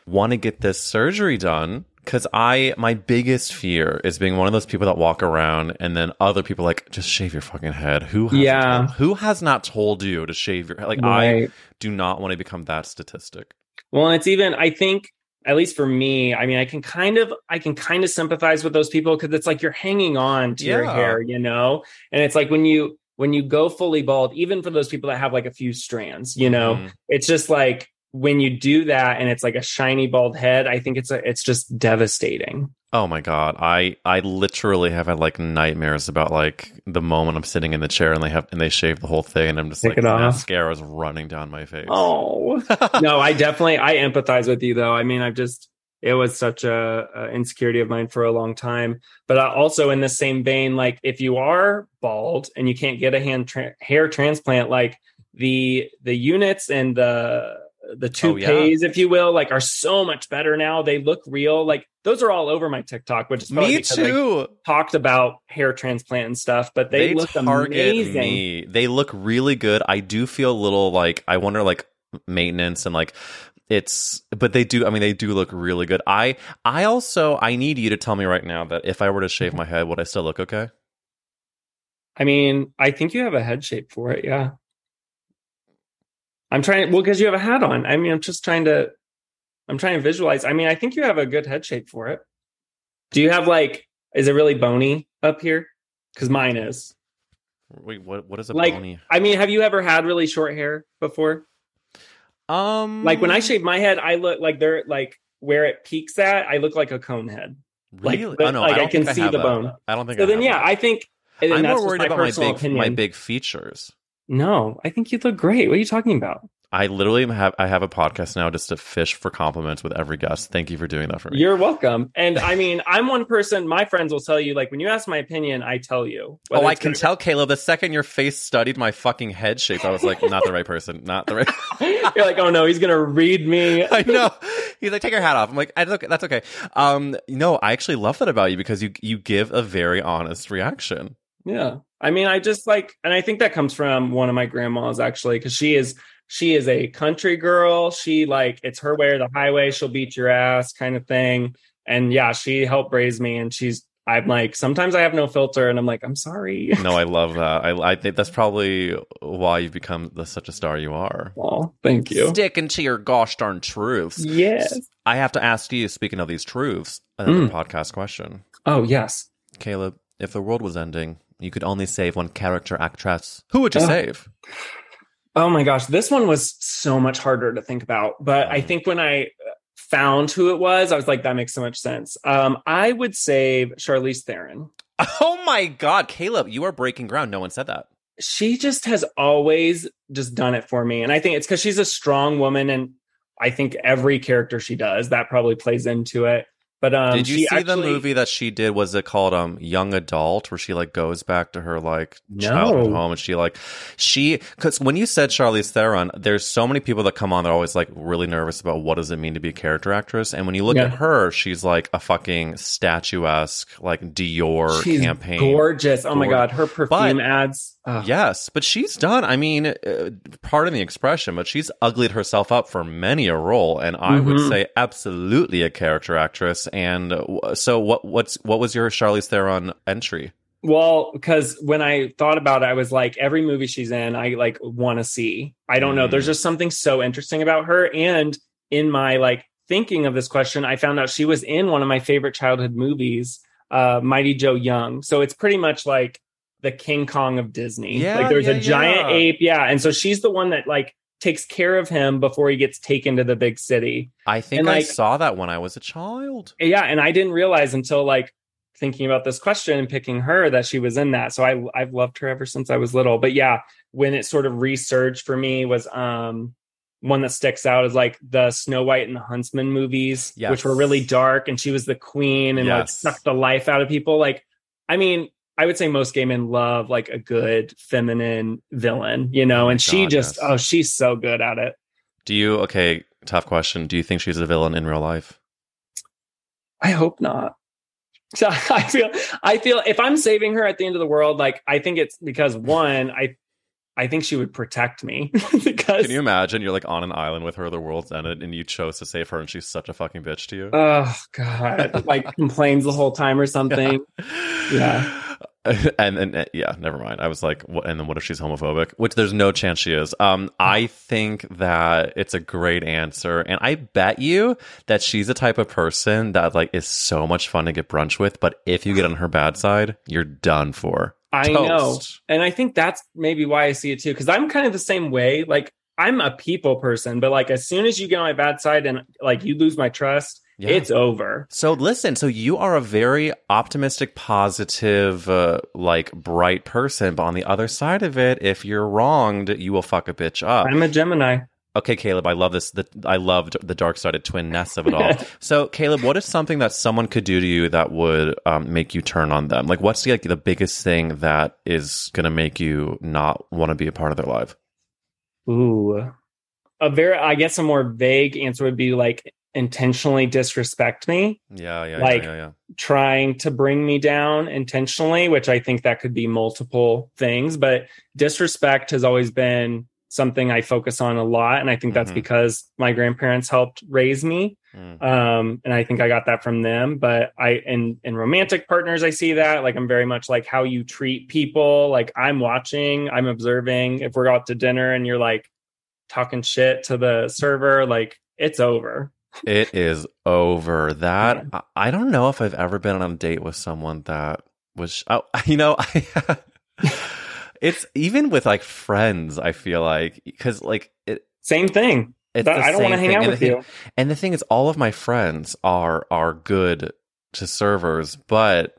want to get this surgery done because I my biggest fear is being one of those people that walk around and then other people like just shave your fucking head. Who has Yeah. who has not told you to shave your head? Like I do not want to become that statistic. Well, and it's even I think at least for me, I mean, I can kind of I can kind of sympathize with those people because it's like you're hanging on to your hair, you know? And it's like when you when you go fully bald, even for those people that have like a few strands, you know, Mhm. it's just like when you do that and it's like a shiny bald head, I think it's a it's just devastating. Oh my god, I I literally have had like nightmares about like the moment I'm sitting in the chair and they have and they shave the whole thing and I'm just Take like it off. mascara's running down my face. Oh. *laughs* no, I definitely I empathize with you though. I mean, I've just it was such a, a insecurity of mine for a long time. But I also in the same vein, like if you are bald and you can't get a hand tra- hair transplant, like the the units and the the Oh, yeah. toupees, if you will, like are so much better now. They look real. Like those are all over my TikTok, which is Me too. talked about hair transplant and stuff. But they, look amazing. me. They look really good. I do feel a little like I wonder like maintenance and like it's but they do I mean they do look really good. I I also I need you to tell me right now that if I were to shave mm-hmm. my head would I still look okay? I mean, I think you have a head shape for it. Yeah. I'm trying, well, because you have a hat on. I mean, I'm just trying to, I'm trying to visualize. I mean, I think you have a good head shape for it. Do you have like, is it really bony up here? Because mine is. Wait, what what is a Like, bony? I mean, have you ever had really short hair before? Um Like when I shave my head, I look like they're like where it peaks at, I look like a cone head. like, really? but, oh no, like, I, I can think see have the that. bone. I don't think So I then, yeah, that. I think, I'm that's more worried my about my big opinion. my big features. No, I think you look great. What are you talking about? I literally have I have a podcast now just to fish for compliments with every guest. Thank you for doing that for me. You're welcome. And I mean, I'm one person. My friends will tell you, like, when you ask my opinion, I tell you. Oh, I can tell, Caleb. The second your face studied my fucking head shape, I was like, not the right person. Not the right. *laughs* *laughs* You're like, oh no, he's gonna read me. I know. He's like, take your hat off. I'm like, I okay, that's okay. Um, no, I actually love that about you because you you give a very honest reaction. Yeah. I mean, I just like, and I think that comes from one of my grandmas actually, because she is she is a country girl. She like it's her way or the highway. She'll beat your ass, kind of thing. And yeah, she helped raise me, and she's. I'm like sometimes I have no filter, and I'm like I'm sorry. No, I love that. I I think that's probably why you've become the, such a star you are. Oh, thank you. Sticking to your gosh darn truths. Yes. I have to ask you. Speaking of these truths, Mm. another podcast question. Oh yes. Caleb, if the world was ending, you could only save one character actress. Who would you Ugh. save? Oh my gosh, this one was so much harder to think about. But I think when I uh, found who it was, I was like, that makes so much sense. Um, I would save Charlize Theron. *laughs* Oh my God, Caleb, you are breaking ground. No one said that. She just has always just done it for me. And I think it's because she's a strong woman. And I think every character she does, that probably plays into it. But um, Did you see the movie that she did? Was it called um Young Adult, where she like goes back to her like No. childhood home and she like she because when you said Charlize Theron, there's so many people that come on that are always like really nervous about what does it mean to be a character actress, and when you look Yeah. at her, she's like a fucking statuesque like Dior She's campaign. gorgeous. Oh my God, her perfume But- ads. Ugh. Yes, but she's done. I mean, uh, pardon the expression, but she's uglied herself up for many a role, and I would Mhm. say absolutely a character actress. And uh, so, what what's what was your Charlize Theron entry? Well, because when I thought about it, I was like, every movie she's in, I like want to see. I don't know. Mm. There's just something so interesting about her. And in my like thinking of this question, I found out she was in one of my favorite childhood movies, uh, Mighty Joe Young. So it's pretty much like the King Kong of Disney. Yeah, like there's yeah, a giant yeah. ape. Yeah. And so she's the one that like takes care of him before he gets taken to the big city. I think And, I saw that when I was a child. Yeah, and I didn't realize until like thinking about this question and picking her that she was in that. So I I've loved her ever since I was little. But yeah, when it sort of resurged for me was um one that sticks out is like the Snow White and the Huntsman movies, Yes. which were really dark and she was the queen and like sucked the life out of people. Like, I mean, I would say most gay men love like a good feminine villain, you know, Oh and she God, just yes. oh, she's so good at it. Do you? Okay, tough question. Do you think she's a villain in real life? I hope not. *laughs* So I feel I feel if I'm saving her at the end of the world, like I think it's because one, I I think she would protect me *laughs* because Can you imagine you're like on an island with her, the world's ended, and you chose to save her, and she's such a fucking bitch to you? oh god, like complains the whole time or *laughs* something. Yeah. *laughs* and and yeah, never mind. I was like, what, and then what if she's homophobic? Which there's no chance she is. Um, I think that it's a great answer, and I bet you that she's the type of person that like is so much fun to get brunch with. But if you get on her bad side, you're done for. I know. And I think that's maybe why I see it too. Because I'm kind of the same way. Like I'm a people person, but like as soon as you get on my bad side and like you lose my trust, Yeah. it's over. So listen, so you are a very optimistic, positive, uh, like bright person, but on the other side of it, if you're wronged, you will fuck a bitch up. I'm a Gemini. Okay, Caleb, I love this. The, I loved the dark sided twinness of it all. *laughs* so, Caleb, what is something that someone could do to you that would um, make you turn on them? Like, what's the, like the biggest thing that is going to make you not want to be a part of their life? Ooh. A very I guess a more vague answer would be like intentionally disrespect me. Yeah, yeah, Like- yeah, yeah, yeah. trying to bring me down intentionally, which I think that could be multiple things, but disrespect has always been something I focus on a lot. And I think that's Mhm. because my grandparents helped raise me. Mm. Um, and I think I got that from them. But I in in romantic partners, I see that. Like I'm very much like how you treat people. Like I'm watching, I'm observing. If we're out to dinner and you're like talking shit to the server, like it's over. It is over. That I, I don't know if I've ever been on a date with someone that was. Oh, *laughs* you know, I, *laughs* it's even with like friends. I feel like because like it. Same thing. It's That- I don't want to hang out And with thing- you. And the thing is, all of my friends are are good to servers, but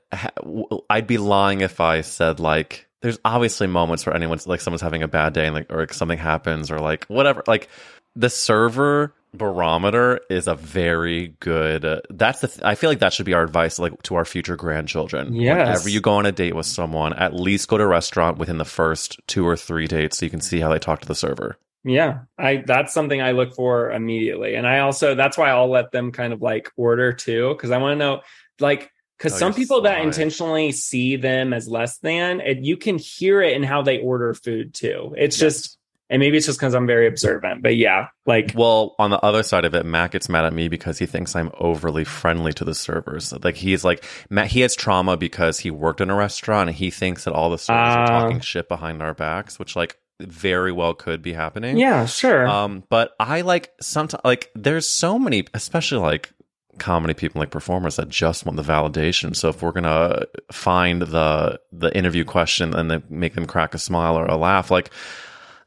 I'd be lying if I said like there's obviously moments where anyone's like someone's having a bad day and like or like, something happens or like whatever. Like the server barometer is a very good. Uh, that's the. Th- I feel like that should be our advice, like to our future grandchildren. Yes. Whenever you go on a date with someone, at least go to a restaurant within the first two or three dates, so you can see how they talk to the server. Yeah, I that's something I look for immediately. And I also that's why I'll let them kind of like order too cuz I want to know like cuz Oh, some people that intentionally see them as less than, and you can hear it in how they order food too. It's just and maybe it's just cuz I'm very observant. But yeah, like Well, on the other side of it, Matt gets mad at me because he thinks I'm overly friendly to the servers. Like he's like Matt, he has trauma because he worked in a restaurant and he thinks that all the servers are Ah. talking shit behind our backs, which like very well could be happening. yeah, sure. Um, but I like sometimes like there's so many, especially like comedy people like performers that just want the validation. So if we're gonna find the the interview question and then make them crack a smile or a laugh, like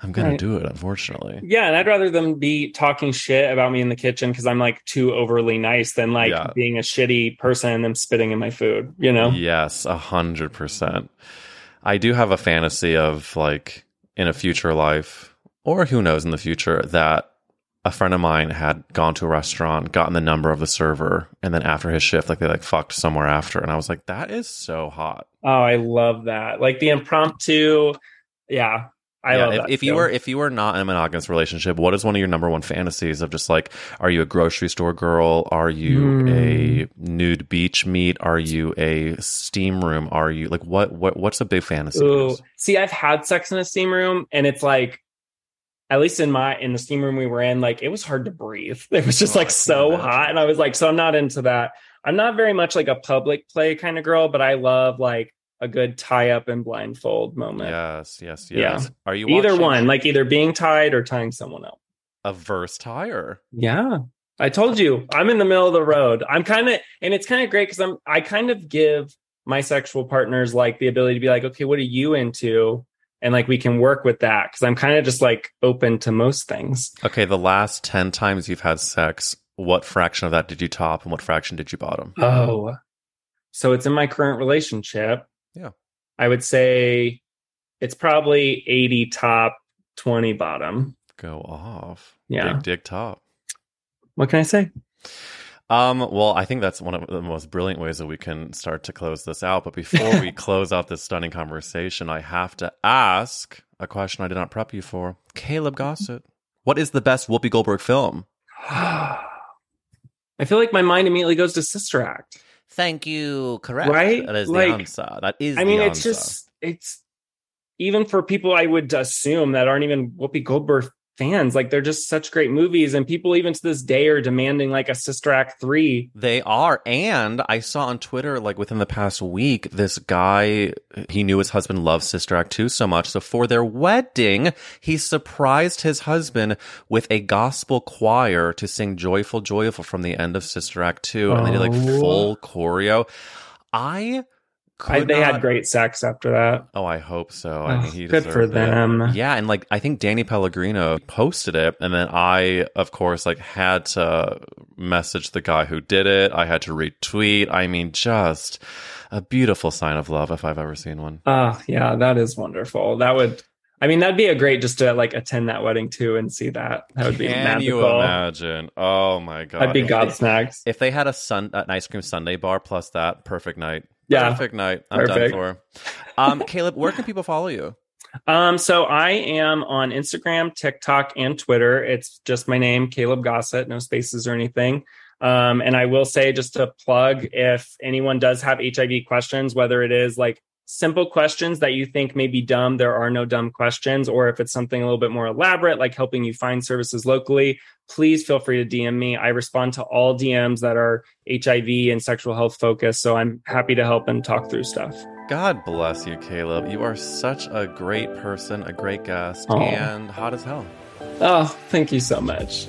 I'm gonna Right. do it. Unfortunately, Yeah, and I'd rather them be talking shit about me in the kitchen because I'm like too overly nice than like Yeah. being a shitty person and them spitting in my food, you know? Yes, a hundred percent. I do have a fantasy of like in a future life, or who knows in the future, that a friend of mine had gone to a restaurant, gotten the number of the server, and then after his shift, like they like fucked somewhere after, and I was like, that is so hot. Oh, I love that. Like the impromptu. Yeah. I Yeah, love if, if you were if you were not in a monogamous relationship, what is one of your number one fantasies of just like, are you a grocery store girl? Are you Hmm. a nude beach meet? Are you a steam room? Are you like what what what's a big fantasy? Ooh. See, I've had sex in a steam room and it's like at least in my in the steam room we were in, like it was hard to breathe. *laughs* It was just Oh, like so imagine. hot. And I was like, so I'm not into that. I'm not very much like a public play kind of girl, but I love like a good tie up and blindfold moment. Yes, yes, Yeah. yes. Are you Either one, like either being tied or tying someone up. a verse tire? Yeah. I told you, I'm in the middle of the road. I'm kind of, and it's kind of great because I'm, I kind of give my sexual partners like the ability to be like, okay, what are you into? And like we can work with that because I'm kind of just like open to most things. Okay, the last ten times you've had sex, what fraction of that did you top, and what fraction did you bottom? Oh, so it's in my current relationship. Yeah. I would say it's probably 80 top, 20 bottom. Go off. Yeah. Big dick top. What can I say? Um, well, I think that's one of the most brilliant ways that we can start to close this out. But before we *laughs* close out this stunning conversation, I have to ask a question I did not prep you for. Caleb Gossett, what is the best Whoopi Goldberg film? *sighs* I feel like my mind immediately goes to Sister Act. Thank you. Correct. Right? That is Like, the answer. That is the answer. I mean, it's answer. just it's even for people I would assume that aren't even Whoopi Goldberg fans. Like they're just such great movies, and people even to this day are demanding like a Sister Act three. They are. And I saw on Twitter, like within the past week, this guy, he knew his husband loved Sister Act 2 so much. So for their wedding, he surprised his husband with a gospel choir to sing Joyful, Joyful from the end of Sister Act 2. And they did like Oh. full choreo. I I, they not- had great sex after that. Oh, I hope so. I Oh, mean, he good for deserved it. them. Yeah, and like I think Danny Pellegrino posted it, and then I, of course, like had to message the guy who did it. I had to retweet. I mean, just a beautiful sign of love if I've ever seen one. Oh yeah, that is wonderful. That would. I mean, that'd be a great just to like attend that wedding too and see that. That would be Can magical. you imagine? Oh my god! I'd be If- gobsmacked. If they had a sun, an ice cream sundae bar plus that, perfect night. Yeah. perfect night. I'm Perfect. done for. Um, Caleb, where can people follow you? Um, so I am on Instagram, TikTok, and Twitter. It's just my name, Caleb Gossett, no spaces or anything. Um, and I will say just to plug if anyone does have HIV questions, whether it is like simple questions that you think may be dumb, there are no dumb questions, or if it's something a little bit more elaborate, like helping you find services locally, please feel free to DM me. I respond to all DMs that are HIV and sexual health focused. So I'm happy to help and talk through stuff. God bless you, Caleb. You are such a great person, a great guest, Aw. and hot as hell. Oh, thank you so much.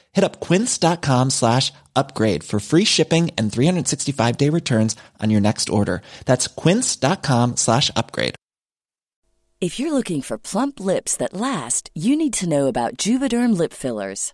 Hit up quince.com slash upgrade for free shipping and 365 day returns on your next order. That's quince.com slash upgrade. If you're looking for plump lips that last, you need to know about Juvederm lip fillers.